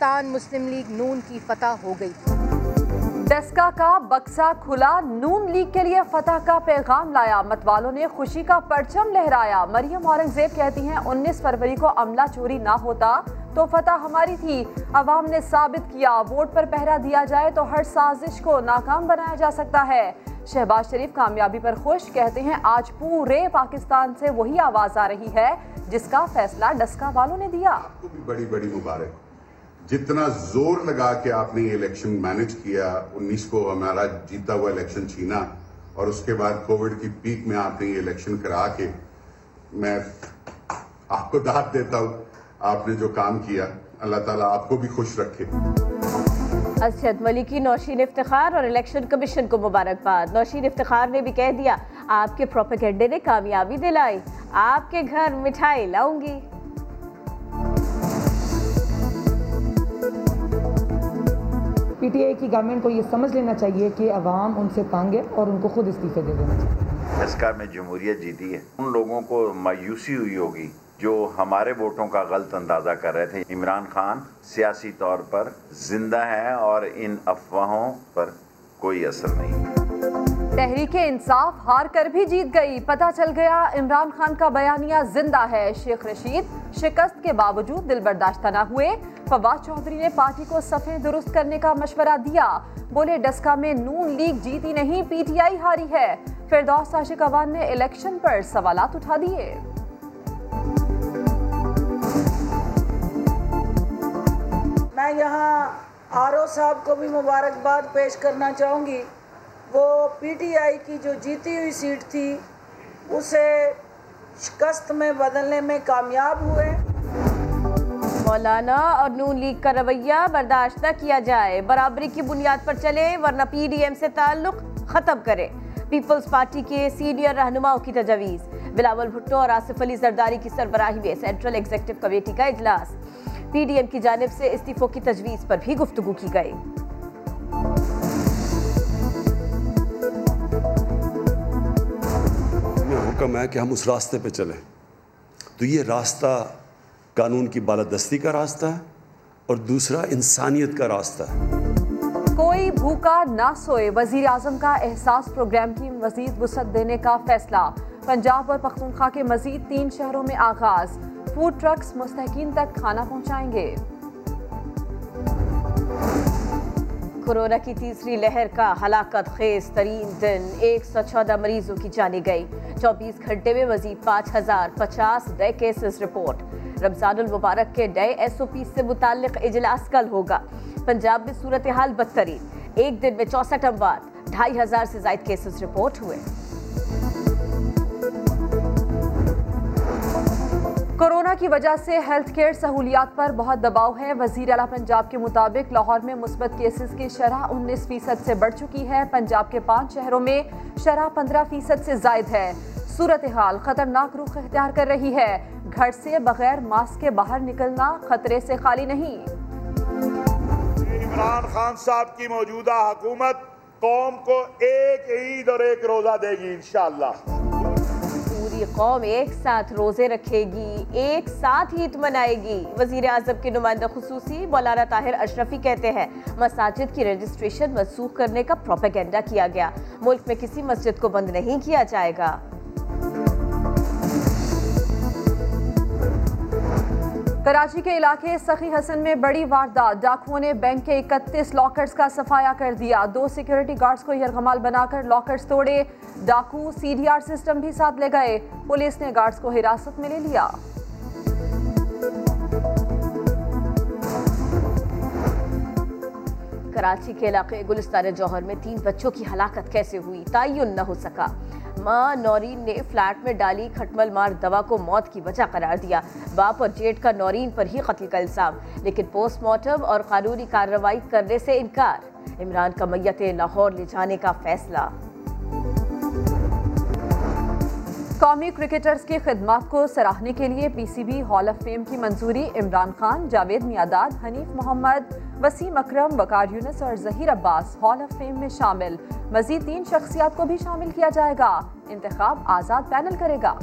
پاکستان مسلم league نون کی فتح ہو گئی۔ تھی ڈسکا کا بکسا کھلا نون لیگ کے لیے فتح کا پیغام لایا۔ متوالوں نے خوشی کا پرچم لہرایا۔ مریم اورنگزیب کہتی ہیں انیس فروری کو عملہ چوری نہ ہوتا تو فتح ہماری تھی۔ عوام نے ثابت کیا ووٹ پر پہرا دیا جائے تو ہر سازش کو ناکام بنایا جا سکتا ہے۔ شہباز شریف کامیابی پر خوش کہتے ہیں آج پورے پاکستان سے وہی آواز آ رہی ہے جس کا فیصلہ ڈسکا والوں نے دیا۔ آپ کو بھی بڑی بڑی مبارک جتنا زور لگا کے آپ نے یہ الیکشن مینج کیا، انیس کو ہمارا جیتا ہوا الیکشن چھینا اور اس کے بعد کووڈ کی پیک میں آپ نے یہ الیکشن کرا کے میں آپ کو داد دیتا ہوں، آپ نے جو کام کیا، اللہ تعالیٰ آپ کو بھی خوش رکھے۔ اسجد ملکی نوشین افتخار اور الیکشن کمیشن کو مبارکباد۔ نوشین افتخار نے بھی کہہ دیا، آپ کے پروپیگنڈے نے کامیابی دلائی، آپ کے گھر مٹھائی لاؤں گی۔ پی ٹی آئی کی گورنمنٹ کو یہ سمجھ لینا چاہیے کہ عوام ان سے تانگ ہے اور ان کو خود استعفے دے دینا چاہیے۔ اسکا میں جمہوریت جیتی ہے۔ ان لوگوں کو مایوسی ہوئی ہوگی جو ہمارے ووٹوں کا غلط اندازہ کر رہے تھے۔ عمران خان سیاسی طور پر زندہ ہے اور ان افواہوں پر کوئی اثر نہیں۔ تحریک انصاف ہار کر بھی جیت گئی۔ پتہ چل گیا عمران خان کا بیانیہ زندہ ہے۔ شیخ رشید شکست کے باوجود دل برداشتہ نہ ہوئے۔ فواد چودھری نے پارٹی کو صفیں درست کرنے کا مشورہ دیا۔ بولے، ڈسکا میں نون لیگ جیتی نہیں، پی ٹی آئی ہاری ہے۔ فردوس عاشق اوان نے الیکشن پر سوالات اٹھا دیے۔ میں یہاں آر او صاحب کو بھی مبارکباد پیش کرنا چاہوں گی۔ وہ پی ٹی آئی کی جو جیتی ہوئی سیٹ تھی، اسے شکست میں بدلنے میں کامیاب ہوئے۔ مولانا اور نون لیگ کا رویہ برداشت نہ کیا جائے، برابری کی بنیاد پر چلے، ورنہ پی ڈی ایم سے تعلق ختم کرے۔ پیپلز پارٹی کے سینئر رہنماؤں کی تجویز بلاول بھٹو اور آصف علی زرداری کی سربراہی میں سینٹرل ایگزیکٹو کمیٹی کا اجلاس۔ پی ڈی ایم کی جانب سے استعفوں کی تجویز پر بھی گفتگو کی گئی۔ حکم ہے کہ ہم اس راستے پہ چلیں۔ تو یہ راستہ قانون کی بالادستی کا راستہ ہے اور دوسرا انسانیت کا راستہ ہے۔ کوئی بھوکا نہ سوئے۔ وزیر اعظم کا احساس پروگرام کی مزید وسعت دینے کا فیصلہ۔ پنجاب اور پختونخوا کے مزید تین شہروں میں آغاز۔ فوڈ ٹرکس مستحقین تک کھانا پہنچائیں گے۔ کورونا کی تیسری لہر کا ہلاکت خیز ترین دن، ایک سو چودہ مریضوں کی جانی گئی۔ چوبیس گھنٹے میں مزید پانچ ہزار پچاس نئے کیسز رپورٹ۔ رمضان المبارک کے نئے ایس او پی سے متعلق اجلاس کل ہوگا۔ پنجاب میں صورتحال بدترین۔ ایک دن میں چونسٹھ اموات، ڈھائی ہزار سے زائد کیسز رپورٹ ہوئے۔ کورونا کی وجہ سے ہیلتھ کیئر سہولیات پر بہت دباؤ ہے۔ وزیر اعلیٰ پنجاب کے مطابق لاہور میں مثبت کیسز کی شرح انیس فیصد سے بڑھ چکی ہے۔ پنجاب کے پانچ شہروں میں شرح پندرہ فیصد سے زائد ہے۔ صورتحال خطرناک رخ اختیار کر رہی ہے۔ گھر سے بغیر ماسک کے باہر نکلنا خطرے سے خالی نہیں۔ عمران خان صاحب کی موجودہ حکومت قوم کو ایک عید اور ایک روزہ دے گی انشاءاللہ۔ یہ قوم ایک ساتھ روزے رکھے گی، ایک ساتھ عید منائے گی۔ وزیر اعظم کے نمائندہ خصوصی مولانا طاہر اشرفی کہتے ہیں، مساجد کی رجسٹریشن منسوخ کرنے کا پروپیگنڈا کیا گیا۔ ملک میں کسی مسجد کو بند نہیں کیا جائے گا۔ کراچی کے علاقے سخی حسن میں بڑی واردات۔ ڈاکوؤں نے بینک کے اکتیس لاکرز کا صفایا کر دیا۔ دو سیکیورٹی گارڈز کو یرغمال بنا کر لاکرز توڑے۔ ڈاکو سی ڈی آر سسٹم بھی ساتھ لے گئے۔ پولیس نے گارڈز کو حراست میں لے لیا۔ کراچی کے علاقے گلستان جوہر میں تین بچوں کی ہلاکت کیسے ہوئی؟ تعین نہ ہو سکا۔ ماں نورین نے فلیٹ میں ڈالی کھٹمل مار دوا کو موت کی وجہ قرار دیا۔ باپ اور جیٹ کا نورین پر ہی قتل کا الزام، لیکن پوسٹ مارٹم اور قانونی کارروائی کرنے سے انکار۔ عمران کا میت لاہور لے جانے کا فیصلہ۔ قومی کرکٹرز کی خدمات کو سراہنے کے لیے P C B hall of fame کی منظوری عمران خان، جاوید میاداد، حنیف محمد، وسیم اکرم، وقار یونس اور Zaheer Abbas hall of fame میں شامل۔ مزید تین شخصیات کو بھی شامل کیا جائے گا۔ انتخاب آزاد پینل کرے گا۔